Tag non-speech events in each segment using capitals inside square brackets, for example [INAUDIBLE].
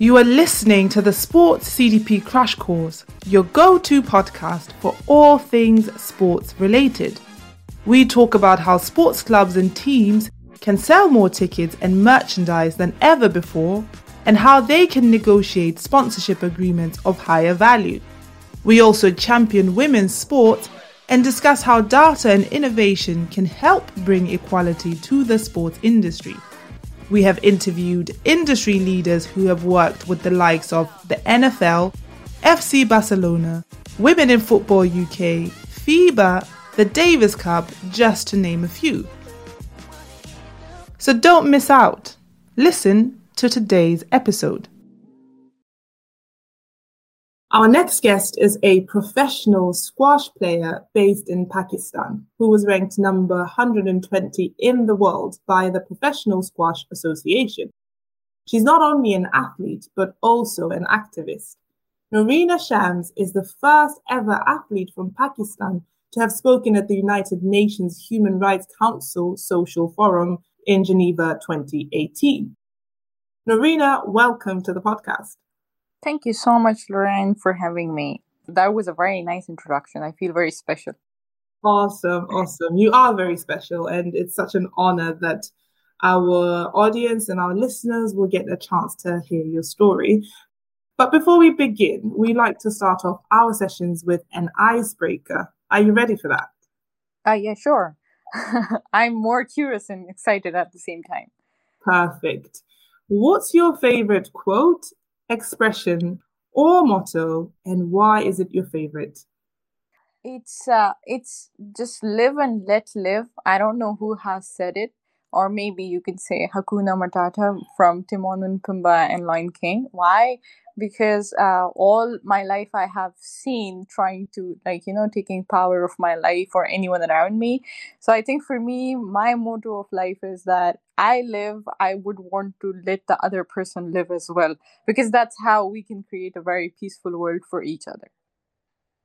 You are listening to the Sports CDP Crash Course, your go to podcast for all things sports related. We talk about how sports clubs and teams can sell more tickets and merchandise than ever before, and how they can negotiate sponsorship agreements of higher value. We also champion women's sport and discuss how data and innovation can help bring equality to the sports industry. We have interviewed industry leaders who have worked with the likes of the NFL, FC Barcelona, Women in Football UK, FIBA, the Davis Cup, just to name a few. So don't miss out. Listen to today's episode. Our next guest is a professional squash player based in Pakistan who was ranked number 120 in the world by the Professional Squash Association. She's not only an athlete, but also an activist. Noorena Shams is the first ever athlete from Pakistan to have spoken at the United Nations Human Rights Council Social Forum in Geneva 2018. Noorena, welcome to the podcast. Thank you so much, Lorraine, for having me. That was a very nice introduction. I feel very special. Awesome, awesome. You are very special, and it's such an honor that our audience and our listeners will get a chance to hear your story. But before we begin, we like to start off our sessions with an icebreaker. Are you ready for that? Uh, yeah, sure. [LAUGHS] I'm more curious and excited at the same time. Perfect. What's your favorite quote expression, or motto, and why is it your favorite? It's uh, it's just live and let live. I don't know who has said it, or maybe you can say Hakuna Matata from Timon and Pumbaa and Lion King. Why? because uh, all my life I have seen trying to like you know taking power of my life or anyone around me. So I think for me, my motto of life is that I live, I would want to let the other person live as well because that's how we can create a very peaceful world for each other.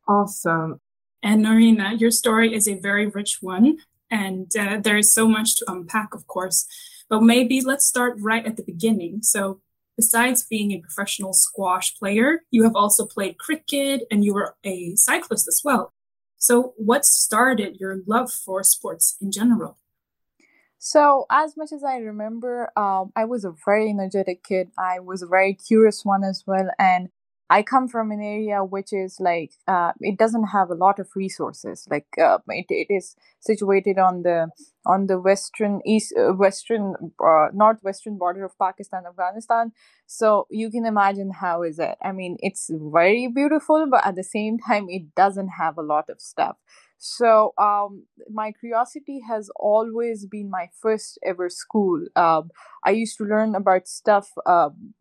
Awesome. And Noorena, your story is a very rich one, and uh, there is so much to unpack, of course. But maybe let's start right at the beginning. So, Besides being a professional squash player, you have also played cricket and you were a cyclist as well. So, what started your love for sports in general? So, as much as I remember, um, I was a very energetic kid. I was a very curious one as well. And I come from an area which is like uh, it doesn't have a lot of resources. Like uh, it, it is situated on the on the western east uh, western uh, northwestern border of Pakistan Afghanistan. So you can imagine how is it. I mean, it's very beautiful, but at the same time, it doesn't have a lot of stuff. So um, my curiosity has always been my first ever school. Um, I used to learn about stuff um,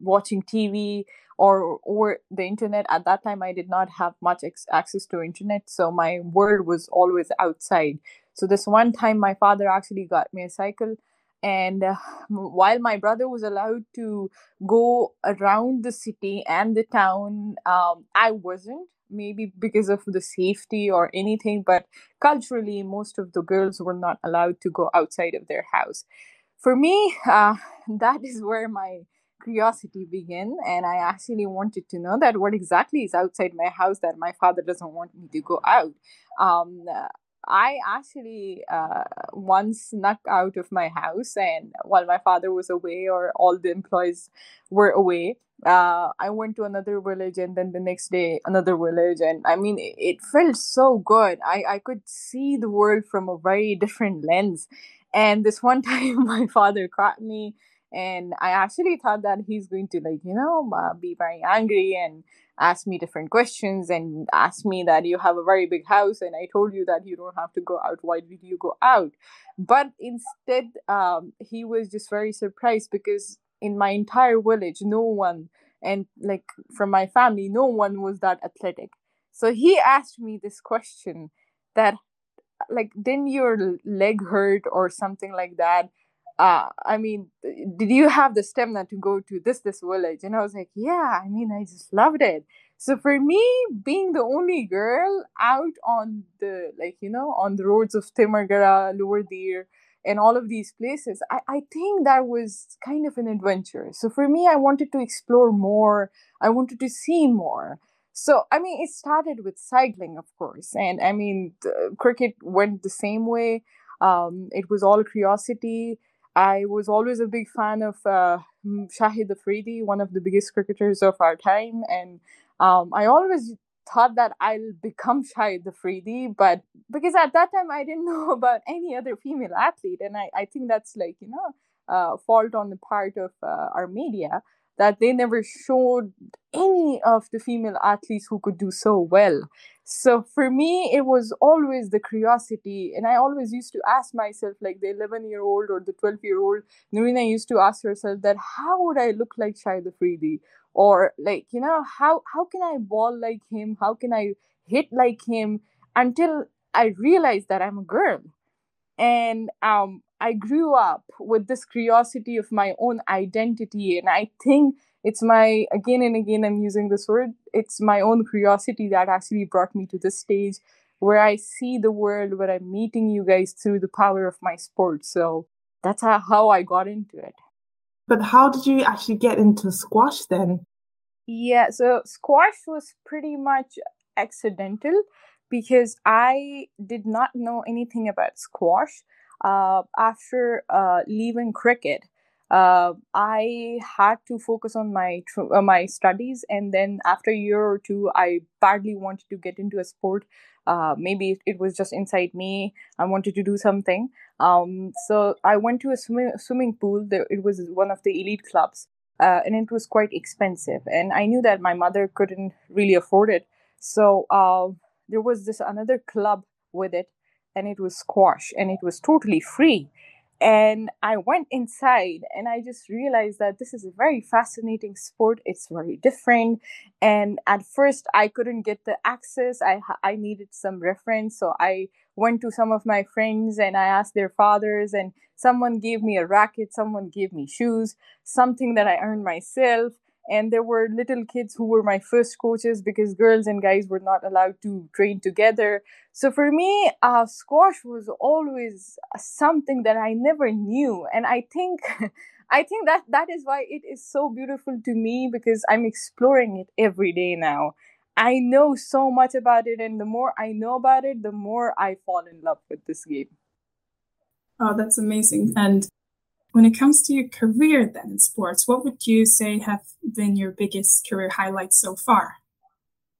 watching TV or or the internet. At that time i did not have much ex- access to internet so my world was always outside. So this one time my father actually got me a cycle and uh, while my brother was allowed to go around the city and the town um, i wasn't maybe because of the safety or anything but culturally most of the girls were not allowed to go outside of their house. For me [LAUGHS] uh, that is where my curiosity began and i actually wanted to know that what exactly is outside my house that my father doesn't want me to go out. Um, i actually uh, once snuck out of my house and while my father was away or all the employees were away uh, i went to another village and then the next day another village. And i mean it, it felt so good. I, I could see the world from a very different lens. And this one [LAUGHS] time my father caught me and i actually thought that he's going to like you know be very angry and ask me different questions and ask me that you have a very big house and i told you that you don't have to go out. Why did you go out? But instead um, he was just very surprised because in my entire village no one and like from my family no one was that athletic. So he asked me this question that like didn't your leg hurt or something like that uh, I mean, did you have the stamina to go to this this village? And I was like, yeah. I mean, I just loved it. So for me, being the only girl out on the like you know on the roads of Timargara, Lower Dir, and all of these places I, I think that was kind of an adventure so for me i wanted to explore more i wanted to see more so i mean it started with cycling of course and i mean cricket went the same way um, it was all curiosity i was always a big fan of uh, shahid afridi one of the biggest cricketers of our time. And um, i always thought that I'll become Shahid Afridi, but because at that time I didn't [LAUGHS] know about any other female athlete, and I, I think that's like you know uh, fault on the part of uh, our media that they never showed any of the female athletes who could do so well. So for me, it was always the curiosity, and I always used to ask myself, like the 11 year old or the 12 year old Noorena used to ask herself that how would I look like Shahid Afridi? or like you know how how can i ball like him how can i hit like him until i realized that i'm a girl and um i grew up with this curiosity of my own identity and i think it's my again and again i'm using this word it's my own curiosity that actually brought me to this stage where i see the world where i'm meeting you guys through the power of my sport so that's how, how i got into it but how did you actually get into squash then? Yeah, so squash was pretty much accidental because I did not know anything about squash. Uh, after uh, leaving cricket, uh, I had to focus on my tr- uh, my studies, and then after a year or two, I badly wanted to get into a sport. Uh, maybe it was just inside me. I wanted to do something. Um, so I went to a swimming swimming pool. It was one of the elite clubs, uh, and it was quite expensive. And I knew that my mother couldn't really afford it. So uh, there was this another club with it, and it was squash, and it was totally free. And i went inside and i just realized that this is a very fascinating sport. It's very different. And at first i couldn't get the access. I i needed some reference. So i went to some of my friends and i asked their fathers and someone gave me a racket someone gave me shoes something that i earned myself and there were little kids who were my first coaches because girls and guys were not allowed to train together. So for me uh, squash was always something that i never knew. And i think [LAUGHS] i think that that is why it is so beautiful to me because i'm exploring it every day now. I know so much about it and the more i know about it the more i fall in love with this game. Oh that's amazing. And when it comes to your career then in sports, what would you say have been your biggest career highlights so far?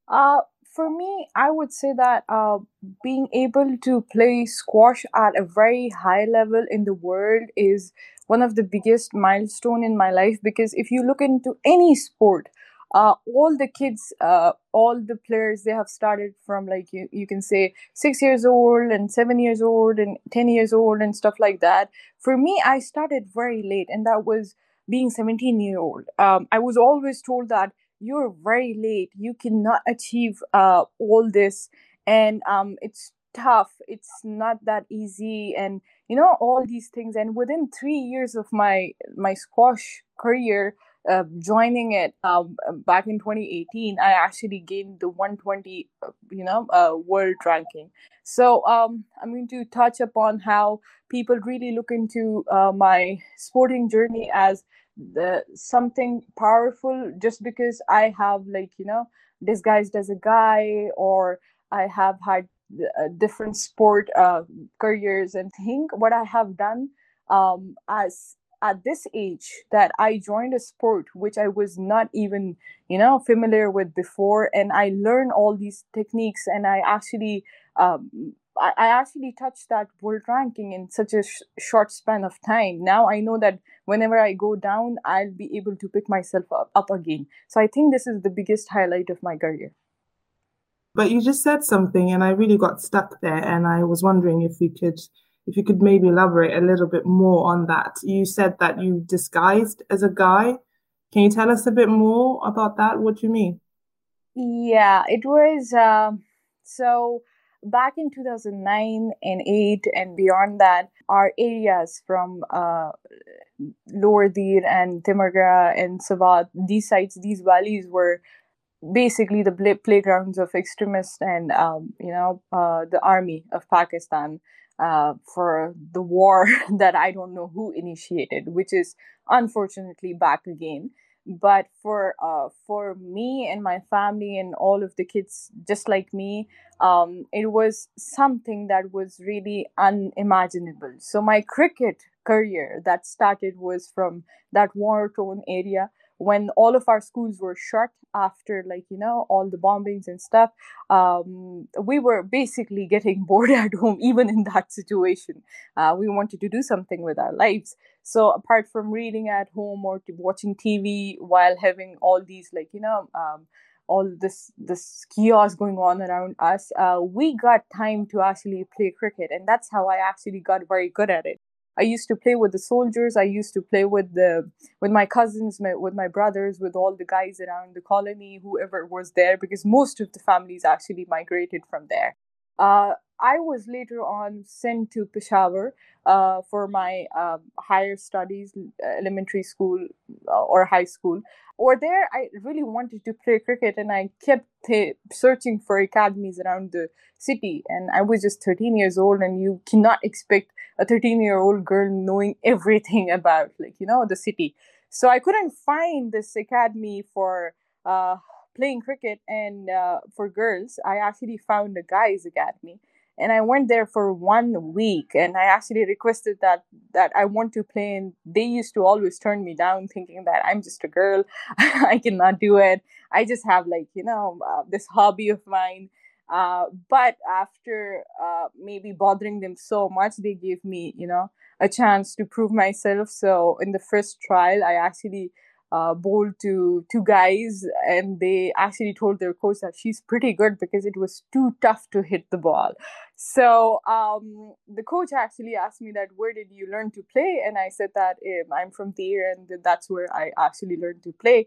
Uh, for me, I would say that uh, being able to play squash at a very high level in the world is one of the biggest milestone in my life because if you look into any sport, uh, all the kids, uh, all the players, they have started from like you, you can say six years old and seven years old and 10 years old and stuff like that. For me, I started very late, and that was being 17 year old. Um, I was always told that you're very late, you cannot achieve uh, all this, and um, it's tough, it's not that easy, and you know all these things. And within three years of my my squash career, joining it um, back in 2018 i actually gained the 120 uh, you know uh, world ranking. So um, i'm going to touch upon how people really look into uh, my sporting journey as the something powerful just because i have like you know disguised as a guy or i have had uh, different sport careers and think what i have done um, as at this age that I joined a sport which I was not even, you know, familiar with before, and I learned all these techniques, and I actually, um, I, I actually touched that world ranking in such a sh- short span of time. Now I know that whenever I go down, I'll be able to pick myself up, up again. So I think this is the biggest highlight of my career. But you just said something, and I really got stuck there, and I was wondering if we could if you could maybe elaborate a little bit more on that. You said that you disguised as a guy. Can you tell us a bit more about that? What do you mean? Yeah, it was uh, so back in 2009 and 8 and beyond that, our areas from uh, Lower Dir and Timargara and Swat, these sites, these valleys were basically the playgrounds of extremists and um, you know uh, the army of Pakistan uh, for the war [LAUGHS] that I don't know who initiated, which is unfortunately back again. But for uh, for me and my family and all of the kids just like me, um, it was something that was really unimaginable. So my cricket career that started was from that war torn area when all of our schools were shut after like you know all the bombings and stuff um, we were basically [LAUGHS] getting bored at home even in that situation. Uh, we wanted to do something with our lives. So apart from reading at home or watching tv while having all these like you know um, all this this chaos going on around us uh, we got time to actually play cricket and that's how i actually got very good at it I used to play with the soldiers. I used to play with the with my cousins, my, with my brothers, with all the guys around the colony, whoever was there, because most of the families actually migrated from there. Uh, I was later on sent to Peshawar uh, for my um, higher studies, elementary school uh, or high school. Or there, I really wanted to play cricket, and I kept t- searching for academies around the city. And I was just 13 years old, and you cannot expect a 13 year old girl knowing [LAUGHS] everything about, like you know, the city. So I couldn't find this academy for uh, playing cricket and uh, for girls. I actually found a guys academy and I went there for one week and I actually requested that that I want to play and they used to always turn me down thinking that I'm just a girl [LAUGHS] I cannot do it I just have like you know uh, this hobby of mine uh, but after uh, maybe bothering them so much they gave me you know a chance to prove myself so in the first trial I actually uh, bowled to two guys, and they actually told their coach that she's pretty good because it was too tough to hit the ball. So um, the coach actually asked me that, "Where did you learn to play?" And I said that um, I'm from there, and that's where I actually learned to play.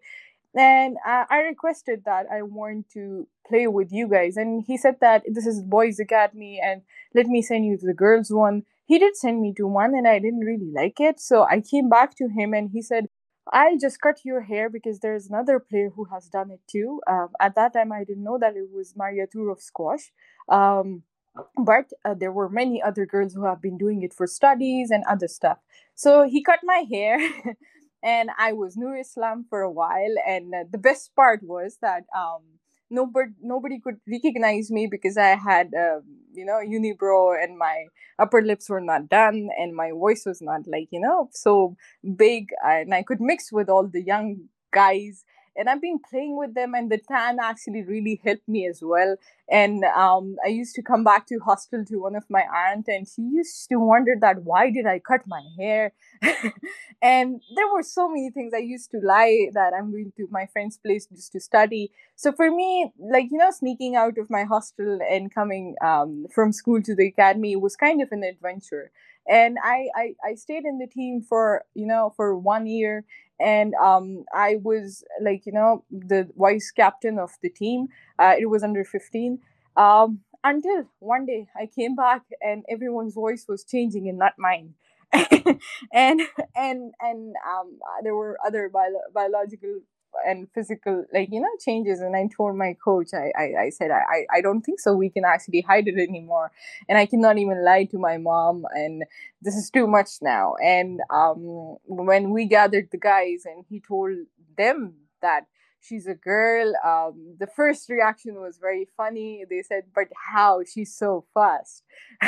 And uh, I requested that I want to play with you guys, and he said that this is boys' academy, and let me send you to the girls' one. He did send me to one, and I didn't really like it, so I came back to him, and he said I'll just cut your hair because there's another player who has done it too. Um, at that time, I didn't know that it was Maria Toorpakai squash. Um, but uh, there were many other girls who have been doing it for studies and other stuff. So he cut my hair, [LAUGHS] and I was Nur Islam for a while. And uh, the best part was that um, nobody nobody could recognize me because I had uh, you know unibrow and my upper lips were not done and my voice was not like you know so big and I could mix with all the young guys and I've been playing with them, and the tan actually really helped me as well. And um, I used to come back to hostel to one of my aunt, and she used to wonder that why did I cut my hair? [LAUGHS] and there were so many things I used to lie that I'm going to my friend's place just to study. So for me, like you know, sneaking out of my hostel and coming um, from school to the academy was kind of an adventure and I, I i stayed in the team for you know for one year and um i was like you know the vice captain of the team. Uh, it was under 15 um until one day i came back and everyone's voice was changing and not mine and and and um there were other bio- biological and physical like you know changes and i told my coach i i, I said I, I don't think so we can actually hide it anymore and i cannot even lie to my mom and this is too much now. And um when we gathered the guys and he told them that she's a girl um the first reaction was very funny. They said but how? She's so fast. [LAUGHS]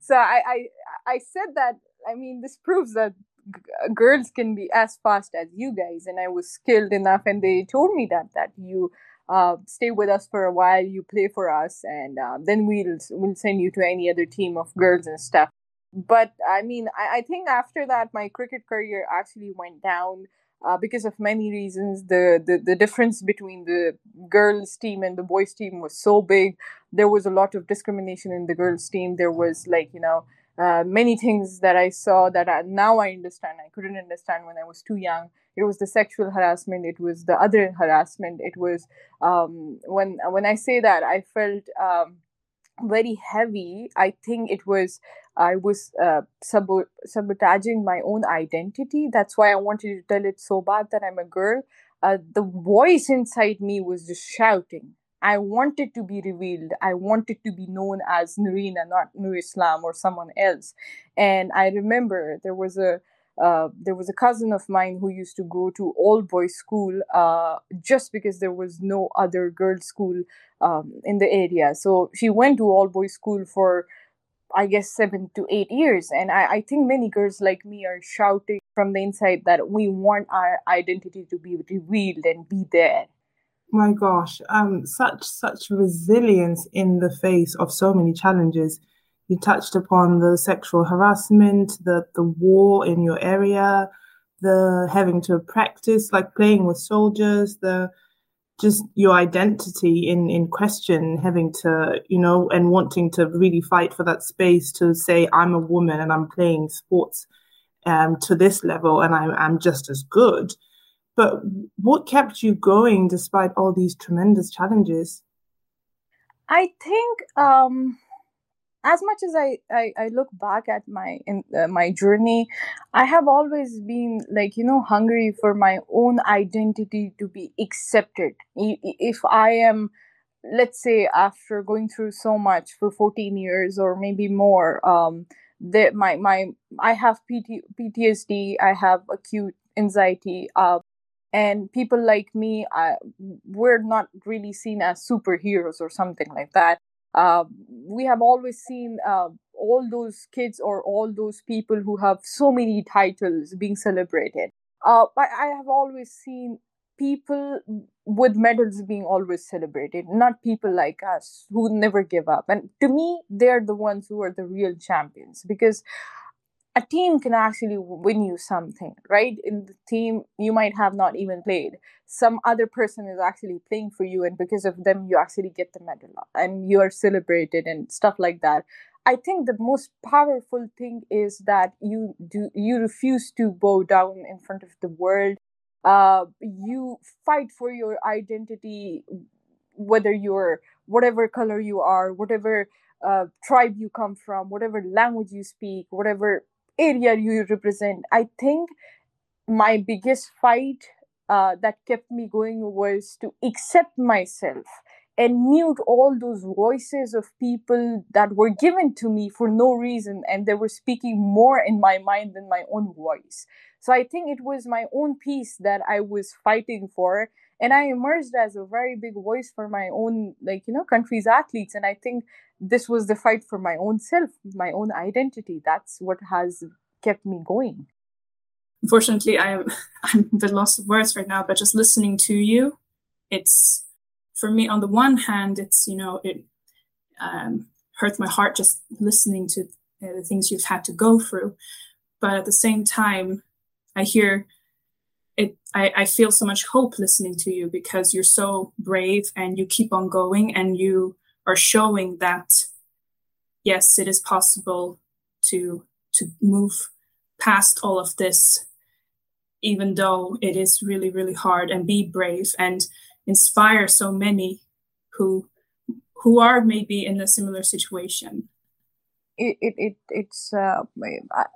So I, I i said that i mean this proves that g- girls can be as fast as you guys and i was skilled enough and they told me that that you uh, stay with us for a while you play for us and uh, then we'll we'll send you to any other team of girls and stuff. But i mean I, I think after that my cricket career actually went down uh, because of many reasons. The, the the difference between the girls team and the boys team was so big. There was a lot of discrimination in the girls team. There was like you know uh, many things that I saw that I, now I understand. I couldn't understand when I was too young. It was the sexual harassment. It was the other harassment. It was um, when when I say that I felt um, very heavy. I think it was I was uh, sabo- sabotaging my own identity. That's why I wanted to tell it so bad that I'm a girl. Uh, the voice inside me was just shouting I wanted to be revealed. I wanted to be known as Noorena, not Nur Islam or someone else. And I remember there was a uh, there was a cousin of mine who used to go to all boys school uh, just because there was no other girls school um, in the area. So she went to all boys school for I guess seven to eight years. And I, I think many girls like me are shouting from the inside that we want our identity to be revealed and be there. My gosh, um, such such resilience in the face of so many challenges. You touched upon the sexual harassment, the the war in your area, the having to practice like playing with soldiers, the just your identity in in question having to you know and wanting to really fight for that space to say i'm a woman and i'm playing sports um, to this level and I'm, I'm just as good but what kept you going despite all these tremendous challenges i think um as much as I, I, I look back at my in, uh, my journey, I have always been like you know hungry for my own identity to be accepted. If I am, let's say, after going through so much for fourteen years or maybe more, um, that my my I have PT, PTSD, I have acute anxiety, uh, and people like me, uh, we're not really seen as superheroes or something like that uh, we have always seen uh, all those kids or all those people who have so many titles being celebrated. Uh, I, I have always seen people with medals being always celebrated, not people like us who never give up. And to me, they're the ones who are the real champions because a team can actually win you something, right? In the team, you might have not even played. Some other person is actually playing for you, and because of them, you actually get the medal and you are celebrated and stuff like that. I think the most powerful thing is that you do you refuse to bow down in front of the world. Uh, you fight for your identity, whether you're whatever color you are, whatever uh, tribe you come from, whatever language you speak, whatever area you represent. I think my biggest fight uh, that kept me going was to accept myself and mute all those voices of people that were given to me for no reason and they were speaking more in my mind than my own voice. So I think it was my own peace that I was fighting for. And I emerged as a very big voice for my own, like, you know, country's athletes. And I think this was the fight for my own self, my own identity. That's what has kept me going. Unfortunately, [LAUGHS] I'm I'm a bit lost of words right now. But just listening to you, it's for me. On the one hand, it's you know it um, hurts my heart just listening to uh, the things you've had to go through. But at the same time, I hear it. I, I feel so much hope listening to you because you're so brave and you keep on going and you are showing that yes, it is possible to to move past all of this, even though it is really, really hard, and be brave and inspire so many who who are maybe in a similar situation. It it, it it's uh,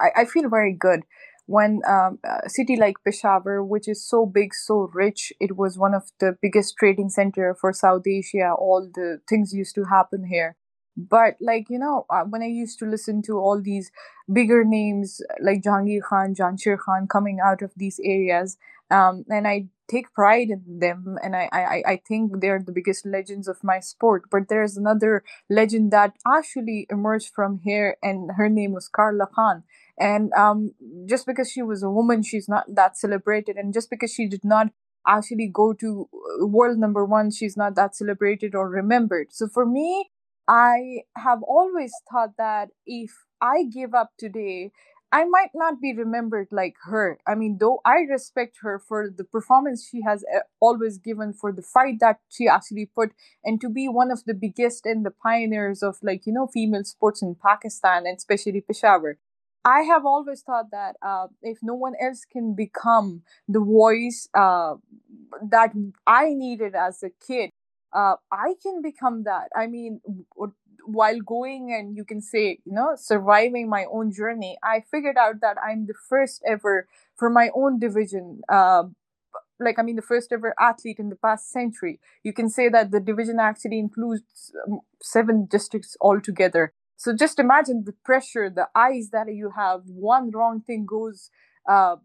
I I feel very good when um, a city like Peshawar, which is so big, so rich, it was one of the biggest trading center for South Asia. All the things used to happen here. But like you know, uh, when I used to listen to all these bigger names like Jahangir Khan, Jansher Khan coming out of these areas, um, and I take pride in them, and I, I I think they're the biggest legends of my sport. But there's another legend that actually emerged from here, and her name was Carla Khan and um, just because she was a woman she's not that celebrated and just because she did not actually go to uh, world number one she's not that celebrated or remembered so for me i have always thought that if i give up today I might not be remembered like her. I mean, though I respect her for the performance she has uh, always given, for the fight that she actually put, and to be one of the biggest and the pioneers of, like, you know, female sports in Pakistan and especially Peshawar. I have always thought that uh, if no one else can become the voice uh, that I needed as a kid, uh, I can become that. I mean, while going and you can say, you know, surviving my own journey, I figured out that I'm the first ever for my own division. Uh, like i mean the first ever athlete in the past century you can say that the division actually includes um, seven districts altogether so just imagine the pressure the eyes that you have one wrong thing goes uh,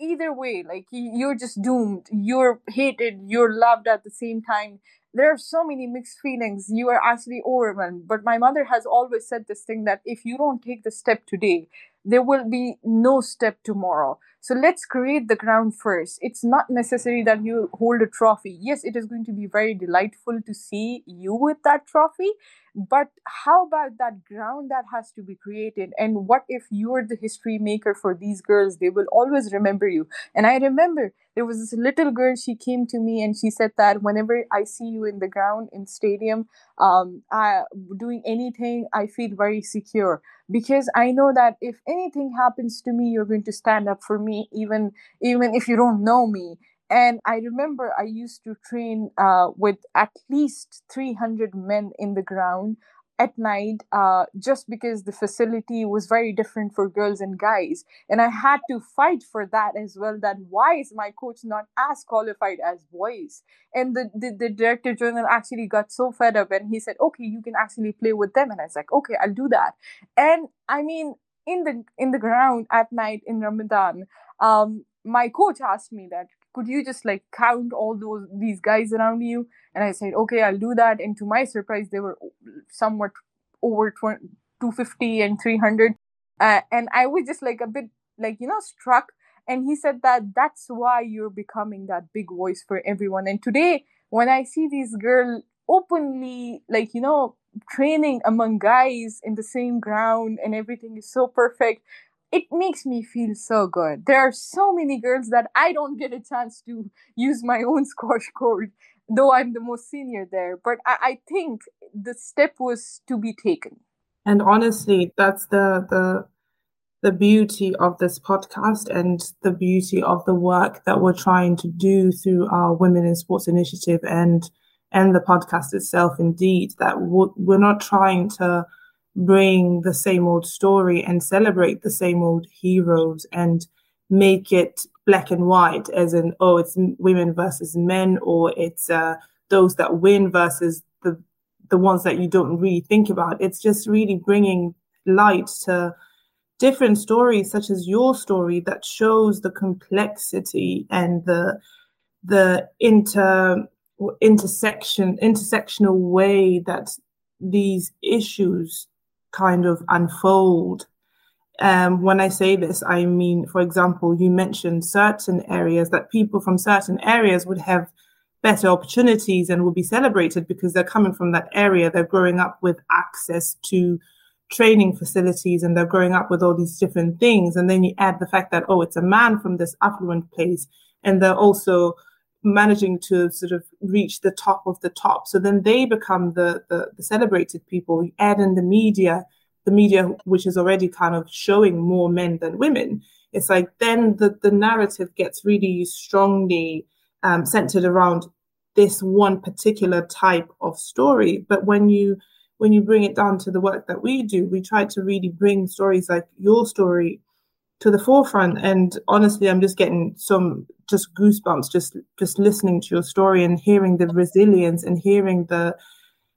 either way like you're just doomed you're hated you're loved at the same time. There are so many mixed feelings you are actually overwhelmed. But my mother has always said this thing that if you don't take the step today there will be no step tomorrow so let's create the ground first. It's not necessary that you hold a trophy. Yes it is going to be very delightful to see you with that trophy but how about that ground that has to be created? And what if you're the history maker for these girls? They will always remember you. And i remember there was this little girl she came to me and she said that whenever i see you in the ground in stadium um I, doing anything i feel very secure. Because i know that if anything happens to me you're going to stand up for me even even if you don't know me. And i remember i used to train uh, with at least 300 men in the ground at night uh, just because the facility was very different for girls and guys. And i had to fight for that as well that why is my coach not as qualified as boys? And the, the, the director general actually got so fed up and he said okay you can actually play with them. And i was like okay i'll do that. And i mean in the in the ground at night in ramadan um my coach asked me that could you just like count all those these guys around you? And i said okay i'll do that. And to my surprise they were somewhat over 20, 250 and 300 uh, and i was just like a bit like you know struck. And he said that that's why you're becoming that big voice for everyone. And today when i see these girl openly like you know training among guys in the same ground and everything is so perfect it makes me feel so good. There are so many girls that I don't get a chance to use my own [LAUGHS] squash court, though I'm the most senior there. But I, I think the step was to be taken. And honestly, that's the the the beauty of this podcast and the beauty of the work that we're trying to do through our Women in Sports initiative and and the podcast itself. Indeed, that we're not trying to bring the same old story and celebrate the same old heroes and make it black and white as in oh it's women versus men or it's uh, those that win versus the the ones that you don't really think about it's just really bringing light to different stories such as your story that shows the complexity and the the inter intersection intersectional way that these issues kind of unfold. Um, when I say this, I mean, for example, you mentioned certain areas that people from certain areas would have better opportunities and will be celebrated because they're coming from that area. They're growing up with access to training facilities and they're growing up with all these different things. And then you add the fact that, oh, it's a man from this affluent place and they're also managing to sort of reach the top of the top. So then they become the, the, the celebrated people. You add in the media, the media which is already kind of showing more men than women. It's like then the, the narrative gets really strongly um, centered around this one particular type of story. But when you when you bring it down to the work that we do, we try to really bring stories like your story to the forefront. And honestly, I'm just getting some just goosebumps just just listening to your story and hearing the resilience and hearing the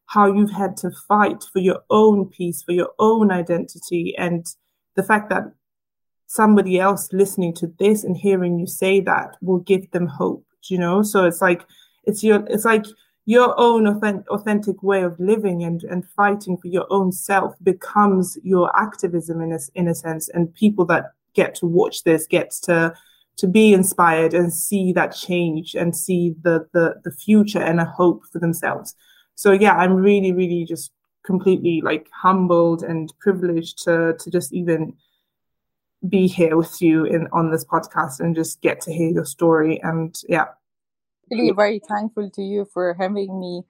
how you've had to fight for your own peace, for your own identity, and the fact that somebody else listening to this and hearing you say that will give them hope. You know, so it's like it's your it's like your own authentic way of living and, and fighting for your own self becomes your activism in a, in a sense and people that get to watch this gets to to be inspired and see that change and see the the, the future and a hope for themselves. So yeah i'm really really just completely like humbled and privileged to to just even be here with you in on this podcast and just get to hear your story. And yeah. Really very thankful to you for having me.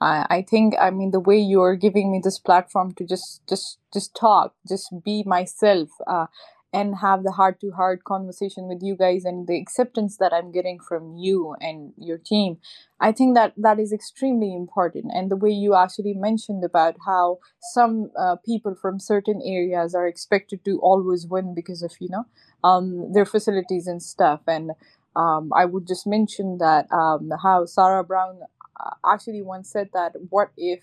Uh, i think i mean the way you're giving me this platform to just just just talk just be myself uh, and have the heart to heart conversation with you guys and the acceptance that i'm getting from you and your team i think that that is extremely important. And the way you actually mentioned about how some uh, people from certain areas are expected to always win because of you know um, their facilities and stuff. And Um, I would just mention that um, how Sarah Brown uh, actually once said that what if,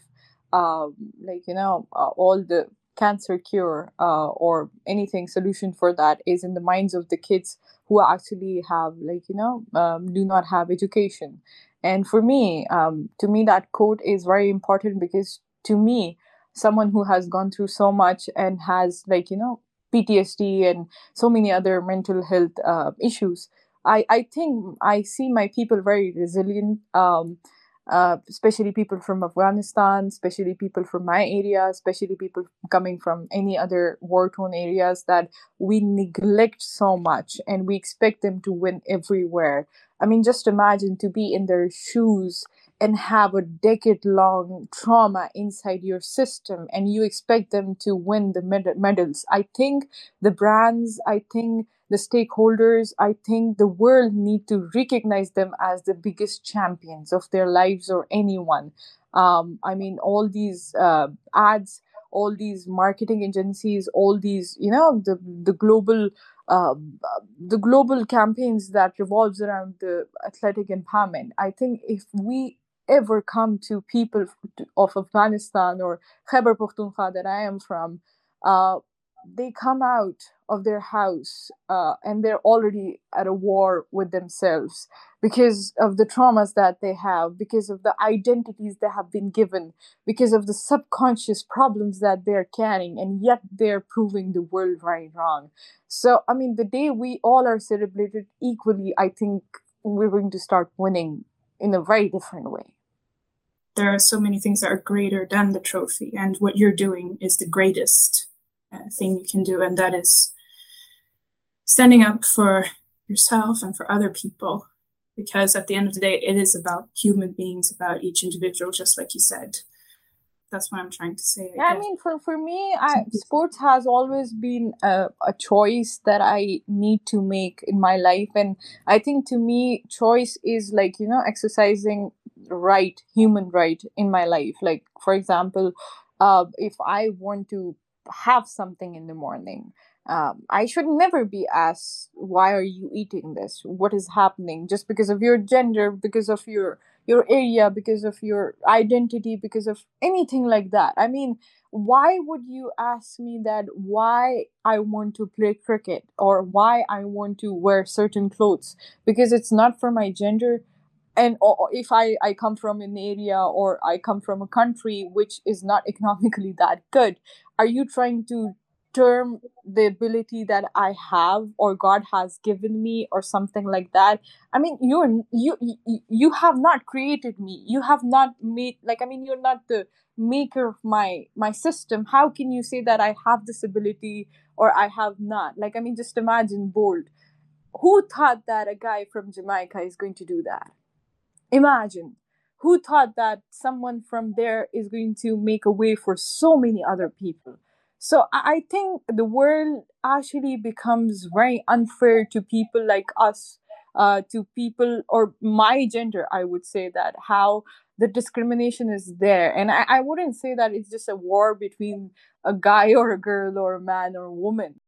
um, like, you know, uh, all the cancer cure uh, or anything solution for that is in the minds of the kids who actually have, like, you know, um, do not have education. And for me, um, to me, that quote is very important because to me, someone who has gone through so much and has, like, you know, PTSD and so many other mental health uh, issues, I, I think I see my people very resilient, um, uh, especially people from Afghanistan, especially people from my area, especially people coming from any other war torn areas that we neglect so much and we expect them to win everywhere. I mean, just imagine to be in their shoes and have a decade long trauma inside your system and you expect them to win the med- medals. I think the brands, I think the stakeholders, I think the world need to recognize them as the biggest champions of their lives or anyone. Um, I mean, all these uh, ads, all these marketing agencies, all these, you know, the the global uh, the global campaigns that revolves around the athletic empowerment. I think if we ever come to people of Afghanistan or Khyber Pakhtunkhwa that I am from, uh, they come out of their house uh, and they're already at a war with themselves because of the traumas that they have, because of the identities they have been given, because of the subconscious problems that they're carrying, and yet they're proving the world right wrong. So, I mean, the day we all are celebrated equally, I think we're going to start winning in a very different way. There are so many things that are greater than the trophy, and what you're doing is the greatest thing you can do, and that is standing up for yourself and for other people. Because at the end of the day, it is about human beings, about each individual, just like you said. That's what I'm trying to say. I, I mean, for, for me, I, sports has always been a, a choice that I need to make in my life. And I think to me, choice is like, you know, exercising right, human right in my life. Like, for example, uh, if I want to have something in the morning. Um, I should never be asked, why are you eating this? What is happening? Just because of your gender, because of your your area, because of your identity, because of anything like that. I mean, why would you ask me that why I want to play cricket or why I want to wear certain clothes? Because it's not for my gender, and if I, I come from an area or I come from a country which is not [LAUGHS] economically that good, are you trying to term the ability that I have or God has given me or something like that? I mean, you're you you have not created me. You have not made like I mean, you're not the maker of my my system. How can you say that I have this ability or I have not? Like I mean, just imagine Bolt Who thought that a guy from Jamaica is going to do that? Imagine who thought that someone from there is going to make a way for so many other people. So I think the world actually becomes very unfair to people like us, uh, to people or my gender. I would say that how the discrimination is there, and I, I wouldn't say that it's just a war between a guy or a girl or a man or a woman.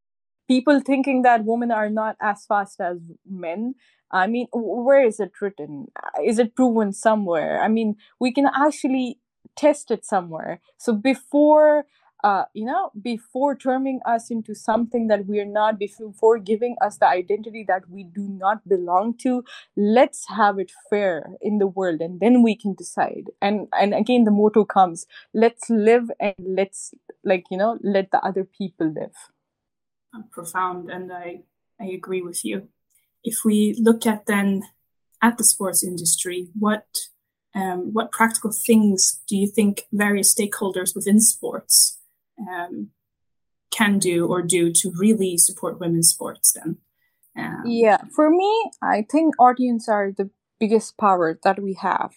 People thinking that women are not as fast as men I mean, where is it written? Is it proven somewhere? I mean, we can actually test it somewhere. So before, uh, you know, before turning us into something that we are not, before giving us the identity that we do not belong to, let's have it fair in the world, and then we can decide. And and again, the motto comes: let's live and let's like you know let the other people live. Profound, and I I agree with you if we look at then at the sports industry, what um, what practical things do you think various stakeholders within sports um, can do or do to really support women's sports then? Um, yeah, for me, I think audience are the biggest power that we have.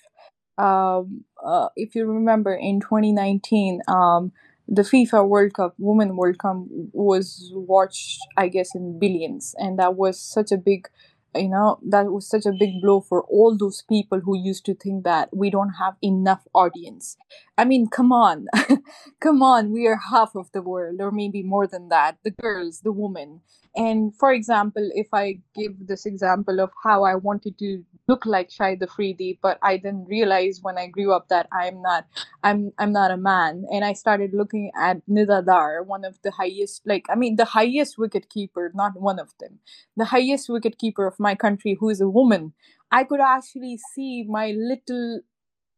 Um, uh, if you remember in 2019, um, the FIFA World Cup, Women World Cup, was watched, I guess, in billions, and that was such a big, you know, that was such a big blow for all those people who used to think that we don't have enough audience. I mean, come on, [LAUGHS] come on, we are half of the world, or maybe more than that. The girls, the women, and for example if i give this example of how i wanted to look like Shahid Afridi, but I didn't realize when I grew up that I'm not I'm I'm not a man. And I started looking at Nida Dar, one of the highest like I mean the highest wicket keeper, not one of them, the highest wicket keeper of my country who is a woman. I could actually see my little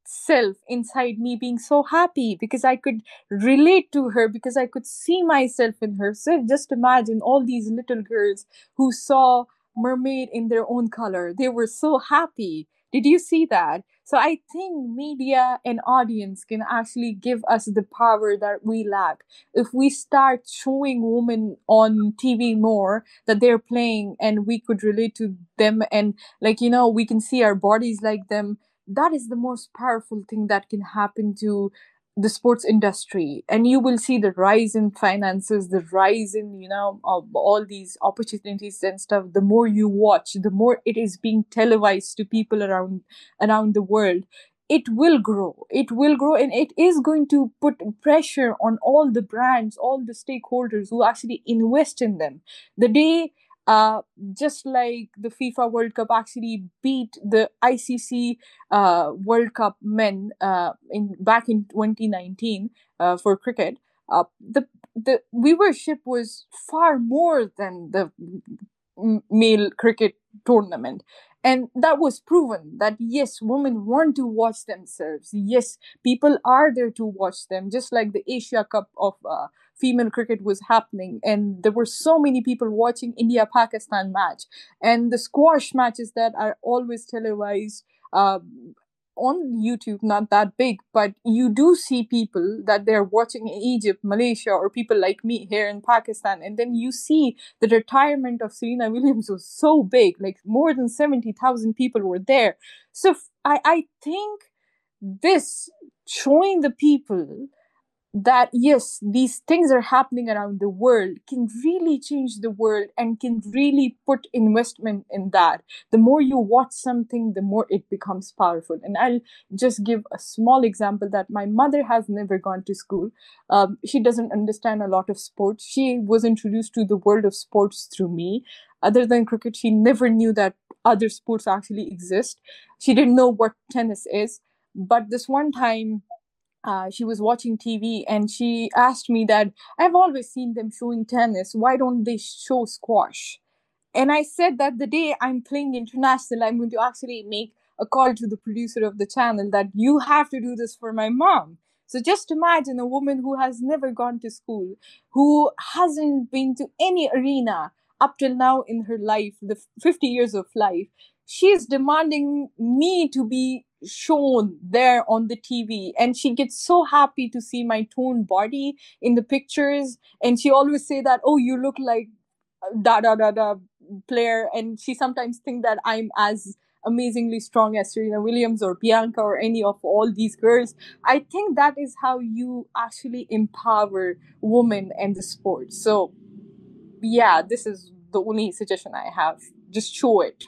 self inside me being so happy because I could relate to her because I could see myself in her. So just imagine all these little girls who saw mermaid in their own color. They were so happy. Did you see that? So I think media and audience can actually give us the power that we lack. If we start showing women on TV more that they're playing and we could relate to them and like you know we can see our bodies like them that is the most powerful thing that can happen to the sports industry. And you will see the rise in finances the rise in you know all these opportunities and stuff. The more you watch the more it is being televised to people around around the world. It will grow. It will grow and it is going to put pressure on all the brands all the stakeholders who actually invest in them. The day uh, just like the FIFA World Cup actually beat the ICC uh, World Cup men uh, in back in 2019 uh, for cricket, uh, the the viewership was far more than the male cricket tournament and that was proven that yes women want to watch themselves. Yes people are there to watch them just like the asia cup of uh, female cricket was happening. And there were so many people watching india pakistan match. And the squash matches that are always televised uh, on YouTube, not that big, but you do see people that they're watching in Egypt, Malaysia, or people like me here in Pakistan. And then you see the retirement of Serena Williams was so big, like more than 70,000 people were there. So I, I think this showing the people that yes these things are happening around the world can really change the world and can really put investment in that. The more you watch something the more it becomes powerful. And i'll just give a small example that my mother has never gone to school. Um, she doesn't understand a lot of sports. She was introduced to the world of sports through me. Other than cricket she never knew that other sports actually exist. She didn't know what tennis is. But this one time uh, she was watching TV and she asked me that I've always seen them showing tennis. Why don't they show squash? And I said that the day I'm playing international, I'm going to actually make a call to the producer of the channel that you have to do this for my mom. So just imagine a woman who has never gone to school, who hasn't been to any arena up till now in her life, the 50 years of life. She is demanding me to be shown there on the TV and she gets so happy to see my toned body in the pictures and she always say that oh you look like da da da da player and she sometimes think that I'm as amazingly strong as Serena Williams or Bianca or any of all these girls. I think that is how you actually empower women and the sport. So yeah, this is the only suggestion I have. Just show it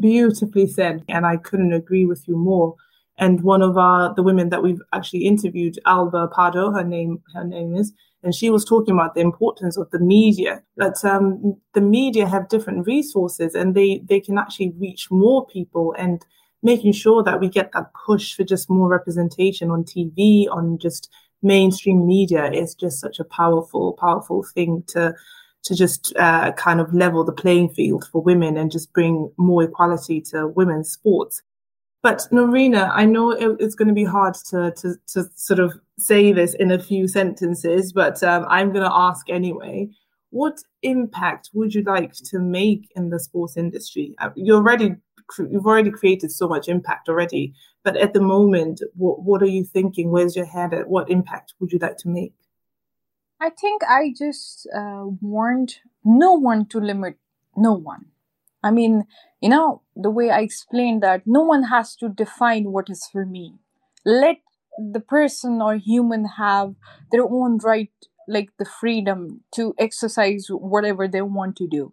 beautifully said, and I couldn't agree with you more. And one of our the women that we've actually interviewed, Alba Pardo, her name her name is, and she was talking about the importance of the media. That um, the media have different resources, and they they can actually reach more people and making sure that we get that push for just more representation on TV, on just mainstream media is just such a powerful, powerful thing to to just uh, kind of level the playing field for women and just bring more equality to women's sports. But Noorena, I know it, it's going to be hard to, to, to sort of say this in a few sentences, but um, I'm going to ask anyway. What impact would you like to make in the sports industry? Uh, you already you've already created so much impact already, but at the moment, what what are you thinking? Where's your head at? What impact would you like to make? I think I just uh, warned no one to limit no one. I mean, you know, the way I explained that no one has to define what is for me. Let the person or human have their own right, like the freedom to exercise whatever they want to do.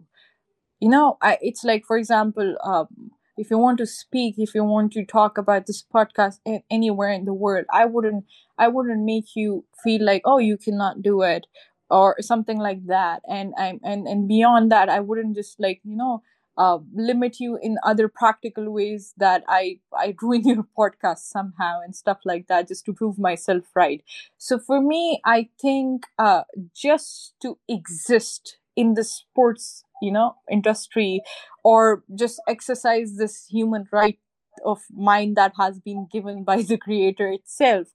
You know, I, it's like, for example, um, if you want to speak if you want to talk about this podcast anywhere in the world i wouldn't i wouldn't make you feel like oh you cannot do it or something like that and i'm and and beyond that i wouldn't just like you know uh, limit you in other practical ways that I I ruin your [LAUGHS] podcast somehow and stuff like that just to prove myself right. So for me, I think uh, just to exist in the sports you know industry or just exercise this human right of mine that has been given by the creator itself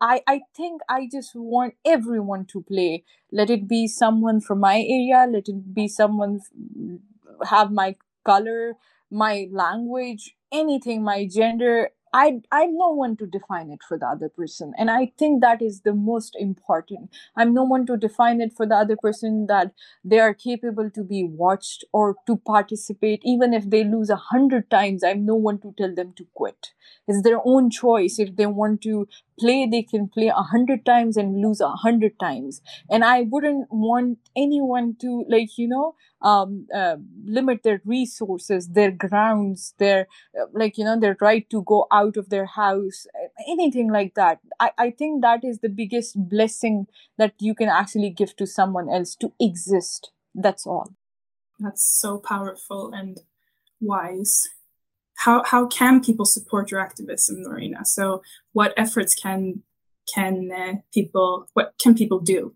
I, I think I just want everyone to play. Let it be someone from my area, let it be someone have my color, my language, anything, my gender. I I'm no one to define it for the other person, and I think that is the most important. I'm no one to define it for the other person that they are capable to be watched or to participate, even if they lose a hundred times. I'm no one to tell them to quit. It's their own choice. If they want to play, they can play a hundred times and lose a hundred times. And I wouldn't want anyone to like you know um, uh, limit their resources, their grounds, their uh, like you know their right to go out of their house, anything like that. I, I think that is the biggest blessing that you can actually give to someone else to exist. That's all. That's so powerful and wise. How how can people support your activism, Noorena? So, what efforts can can uh, people what can people do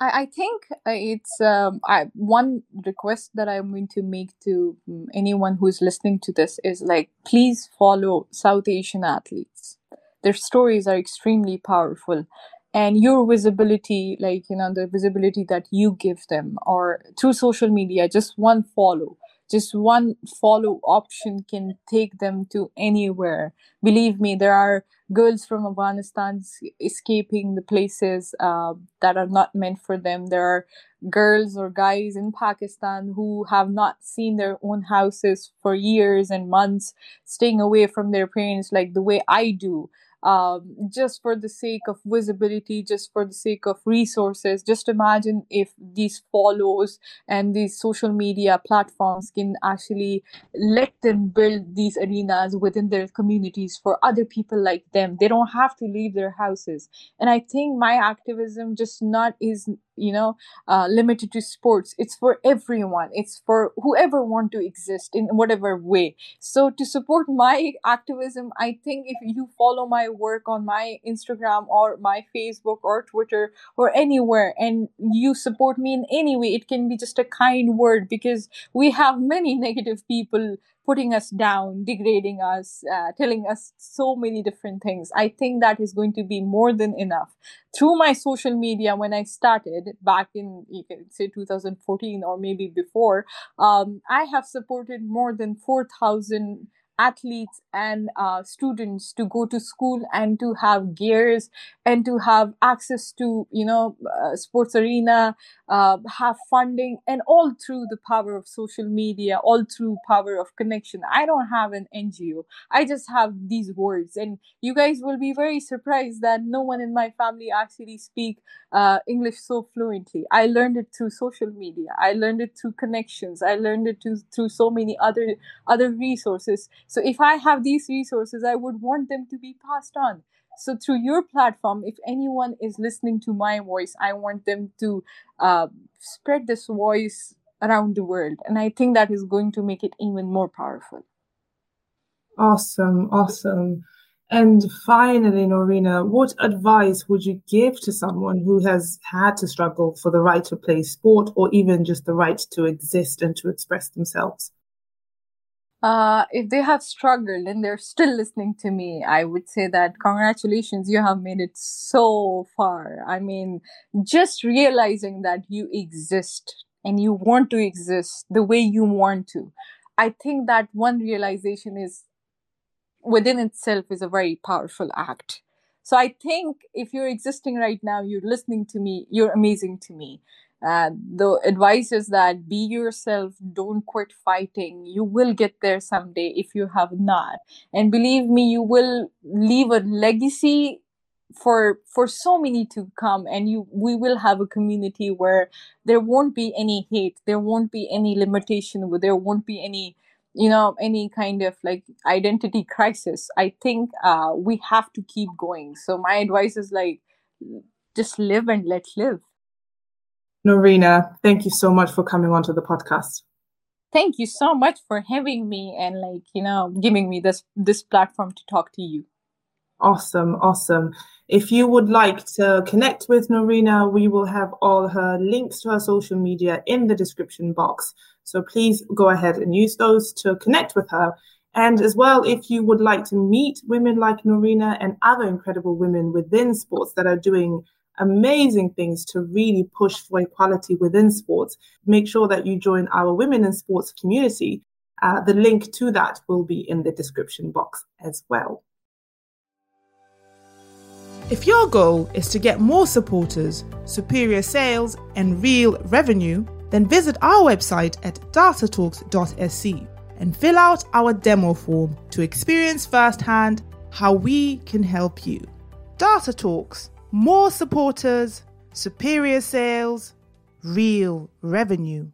I, I think uh, it's um, I, one request that I'm going to make to mm, anyone who's listening to this is like, please follow South Asian athletes. Their stories are extremely powerful. And your visibility, like, you know, the visibility that you give them, or through social media, just one follow just one follow option can take them to anywhere. Believe me there are girls from afghanistan escaping the places uh, that are not meant for them. There are girls or guys in pakistan who have not seen their own houses for years and months staying away from their parents like the way i do um, just for the sake of visibility, just for the sake of resources. Just imagine if these follows and these social media platforms can actually let them build these arenas within their communities for other people like them. They don't have to leave their houses. And I think my activism just not is you know uh, limited to sports. It's for everyone. It's for whoever want to exist in whatever way. So to support my activism i think if you follow my work on my instagram or my facebook or twitter or anywhere and you support me in any way it can be just a kind word because we have many negative people putting us down, degrading us, uh, telling us so many different things. I think that is going to be more than enough. Through my social media, when I started back in, you can say 2014 or maybe before, um, I have supported more than 4,000 athletes and uh, students to go to school and to have gears and to have access to you know uh, sports arena uh, have funding and all through the power of social media all through power of connection. I don't have an ngo i just have these words. And you guys will be very surprised that no one in my family actually speak uh, english so fluently. I learned it through social media. I learned it through connections. I learned it to, through so many other other resources so if i have these resources i would want them to be passed on. So through your platform if anyone is listening to my voice i want them to uh, spread this voice around the world. And i think that is going to make it even more powerful. Awesome. Awesome. And finally Noorena what advice would you give to someone who has had to struggle for the right to play sport or even just the right to exist and to express themselves uh, if they have struggled and they're still listening to me, I would say that congratulations, you have made it so far. I mean, just realizing that you exist and you want to exist the way you want to. I think that one realization is within itself is a very powerful act. So I think if you're existing right now, you're listening to me, you're amazing to me. Uh, the advice is that be yourself, don't quit fighting. You will get there someday if you have not. And believe me, you will leave a legacy for for so many to come and you we will have a community where there won't be any hate there won't be any limitation there won't be any you know any kind of like identity crisis i think uh we have to keep going so my advice is like just live and let live Noorena, thank you so much for coming onto the podcast. Thank you so much for having me and like, you know, giving me this this platform to talk to you. Awesome, awesome. If you would like to connect with Noorena, we will have all her links to her social media in the description box. So please go ahead and use those to connect with her. And as well, if you would like to meet women like Noorena and other incredible women within sports that are doing amazing things to really push for equality within sports, make sure that you join our Women in Sports community. Uh, the link to that will be in the description box as well. If your goal is to get more supporters, superior sales, and real revenue, then visit our website at datatalks.sc and fill out our demo form to experience firsthand how we can help you. Data Talks more supporters, superior sales, real revenue.